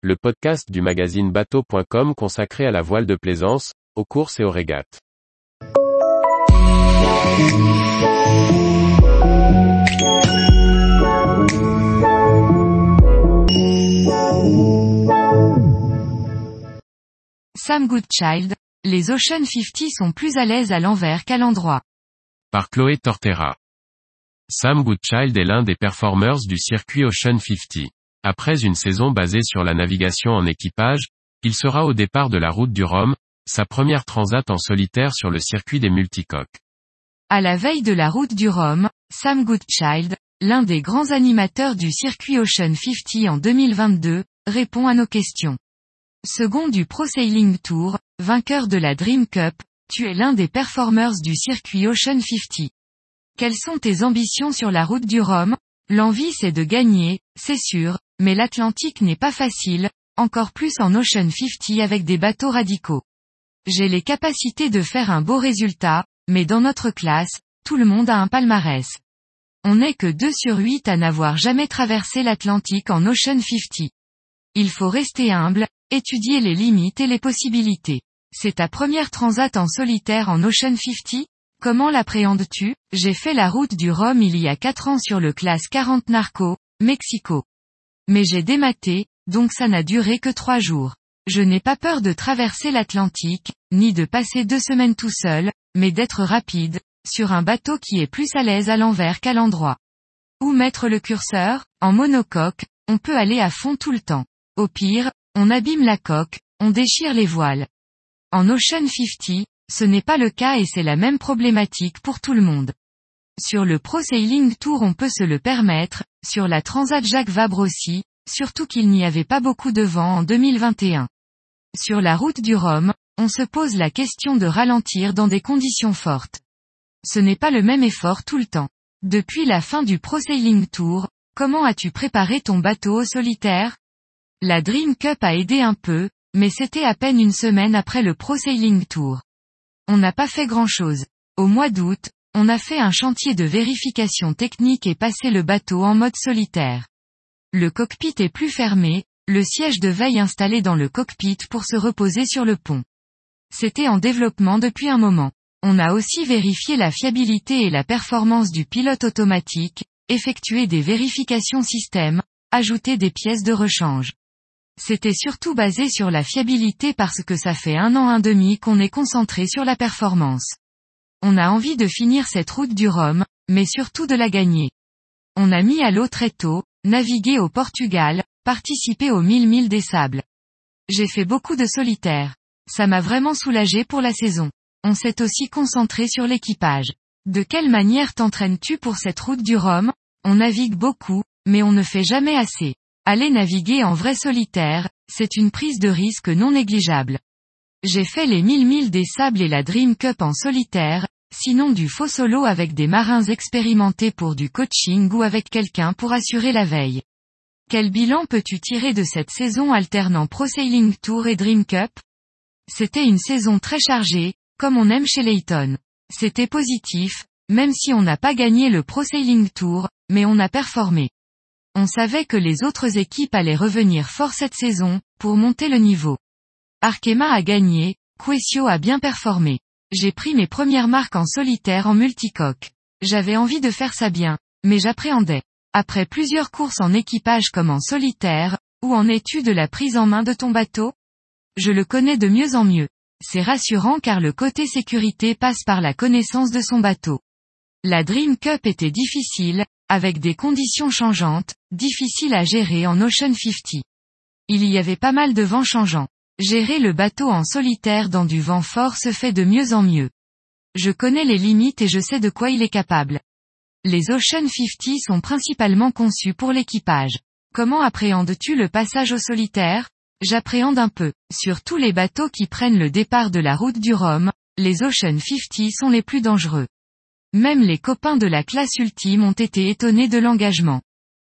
le podcast du magazine bateau.com consacré à la voile de plaisance, aux courses et aux régates. Sam Goodchild, les Ocean 50 sont plus à l'aise à l'envers qu'à l'endroit. Par Chloé Tortera. Sam Goodchild est l'un des performers du circuit Ocean 50. Après une saison basée sur la navigation en équipage, il sera au départ de la route du Rhum, sa première transat en solitaire sur le circuit des multicoques. À la veille de la route du Rhum, Sam Goodchild, l'un des grands animateurs du circuit Ocean 50 en 2022, répond à nos questions. Second du Pro Sailing Tour, vainqueur de la Dream Cup, tu es l'un des performers du circuit Ocean 50. Quelles sont tes ambitions sur la route du Rhum? L'envie c'est de gagner, c'est sûr, mais l'Atlantique n'est pas facile, encore plus en Ocean 50 avec des bateaux radicaux. J'ai les capacités de faire un beau résultat, mais dans notre classe, tout le monde a un palmarès. On n'est que 2 sur 8 à n'avoir jamais traversé l'Atlantique en Ocean 50. Il faut rester humble, étudier les limites et les possibilités. C'est ta première transat en solitaire en Ocean 50 Comment l'appréhendes-tu? J'ai fait la route du Rhum il y a 4 ans sur le classe 40 Narco, Mexico. Mais j'ai dématé, donc ça n'a duré que 3 jours. Je n'ai pas peur de traverser l'Atlantique, ni de passer deux semaines tout seul, mais d'être rapide, sur un bateau qui est plus à l'aise à l'envers qu'à l'endroit. Où mettre le curseur En monocoque, on peut aller à fond tout le temps. Au pire, on abîme la coque, on déchire les voiles. En Ocean 50, ce n'est pas le cas et c'est la même problématique pour tout le monde. Sur le Pro Sailing Tour on peut se le permettre, sur la Transat Jacques Vabre aussi, surtout qu'il n'y avait pas beaucoup de vent en 2021. Sur la route du Rhum, on se pose la question de ralentir dans des conditions fortes. Ce n'est pas le même effort tout le temps. Depuis la fin du Pro Sailing Tour, comment as-tu préparé ton bateau au solitaire? La Dream Cup a aidé un peu, mais c'était à peine une semaine après le Pro Sailing Tour. On n'a pas fait grand-chose. Au mois d'août, on a fait un chantier de vérification technique et passé le bateau en mode solitaire. Le cockpit est plus fermé, le siège de veille installé dans le cockpit pour se reposer sur le pont. C'était en développement depuis un moment. On a aussi vérifié la fiabilité et la performance du pilote automatique, effectué des vérifications système, ajouté des pièces de rechange. C'était surtout basé sur la fiabilité parce que ça fait un an et demi qu'on est concentré sur la performance. On a envie de finir cette route du Rhum, mais surtout de la gagner. On a mis à l'eau très tôt, navigué au Portugal, participé aux mille milles des sables. J'ai fait beaucoup de solitaire. Ça m'a vraiment soulagé pour la saison. On s'est aussi concentré sur l'équipage. De quelle manière t'entraînes-tu pour cette route du Rhum? On navigue beaucoup, mais on ne fait jamais assez. Aller naviguer en vrai solitaire, c'est une prise de risque non négligeable. J'ai fait les 1000 milles des sables et la Dream Cup en solitaire, sinon du faux solo avec des marins expérimentés pour du coaching ou avec quelqu'un pour assurer la veille. Quel bilan peux-tu tirer de cette saison alternant Pro Sailing Tour et Dream Cup? C'était une saison très chargée, comme on aime chez Layton. C'était positif, même si on n'a pas gagné le Pro Sailing Tour, mais on a performé. On savait que les autres équipes allaient revenir fort cette saison, pour monter le niveau. Arkema a gagné, Quessio a bien performé. J'ai pris mes premières marques en solitaire en multicoque. J'avais envie de faire ça bien, mais j'appréhendais. Après plusieurs courses en équipage comme en solitaire, où en es-tu de la prise en main de ton bateau Je le connais de mieux en mieux. C'est rassurant car le côté sécurité passe par la connaissance de son bateau. La Dream Cup était difficile, avec des conditions changeantes, difficiles à gérer en Ocean 50. Il y avait pas mal de vent changeant. Gérer le bateau en solitaire dans du vent fort se fait de mieux en mieux. Je connais les limites et je sais de quoi il est capable. Les Ocean 50 sont principalement conçus pour l'équipage. Comment appréhendes-tu le passage au solitaire? J'appréhende un peu. Sur tous les bateaux qui prennent le départ de la route du Rhum, les Ocean 50 sont les plus dangereux. Même les copains de la classe ultime ont été étonnés de l'engagement.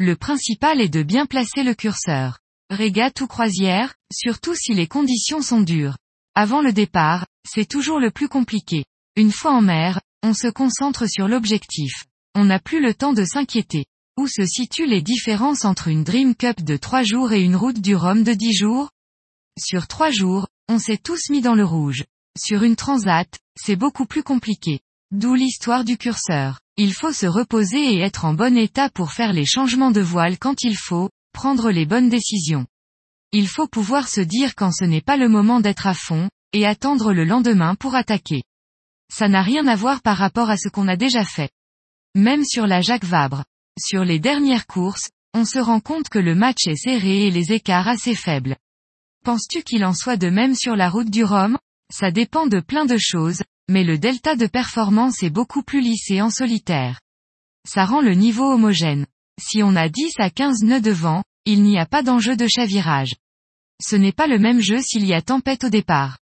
Le principal est de bien placer le curseur. Régate ou croisière, surtout si les conditions sont dures. Avant le départ, c'est toujours le plus compliqué. Une fois en mer, on se concentre sur l'objectif. On n'a plus le temps de s'inquiéter. Où se situent les différences entre une Dream Cup de 3 jours et une route du Rhum de 10 jours? Sur 3 jours, on s'est tous mis dans le rouge. Sur une transat, c'est beaucoup plus compliqué. D'où l'histoire du curseur. Il faut se reposer et être en bon état pour faire les changements de voile quand il faut, prendre les bonnes décisions. Il faut pouvoir se dire quand ce n'est pas le moment d'être à fond, et attendre le lendemain pour attaquer. Ça n'a rien à voir par rapport à ce qu'on a déjà fait. Même sur la Jacques Vabre. Sur les dernières courses, on se rend compte que le match est serré et les écarts assez faibles. Penses-tu qu'il en soit de même sur la route du Rhum? Ça dépend de plein de choses, mais le delta de performance est beaucoup plus lissé en solitaire. Ça rend le niveau homogène. Si on a 10 à 15 nœuds de vent, il n'y a pas d'enjeu de chavirage. Ce n'est pas le même jeu s'il y a tempête au départ.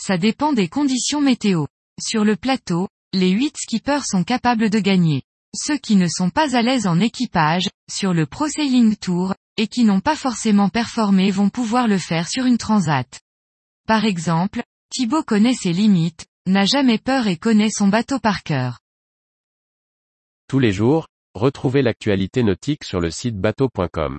Ça dépend des conditions météo. Sur le plateau, les 8 skippers sont capables de gagner. Ceux qui ne sont pas à l'aise en équipage, sur le Pro Sailing Tour, et qui n'ont pas forcément performé vont pouvoir le faire sur une transat. Par exemple, Thibaut connaît ses limites, n'a jamais peur et connaît son bateau par cœur. Tous les jours, retrouvez l'actualité nautique sur le site bateau.com.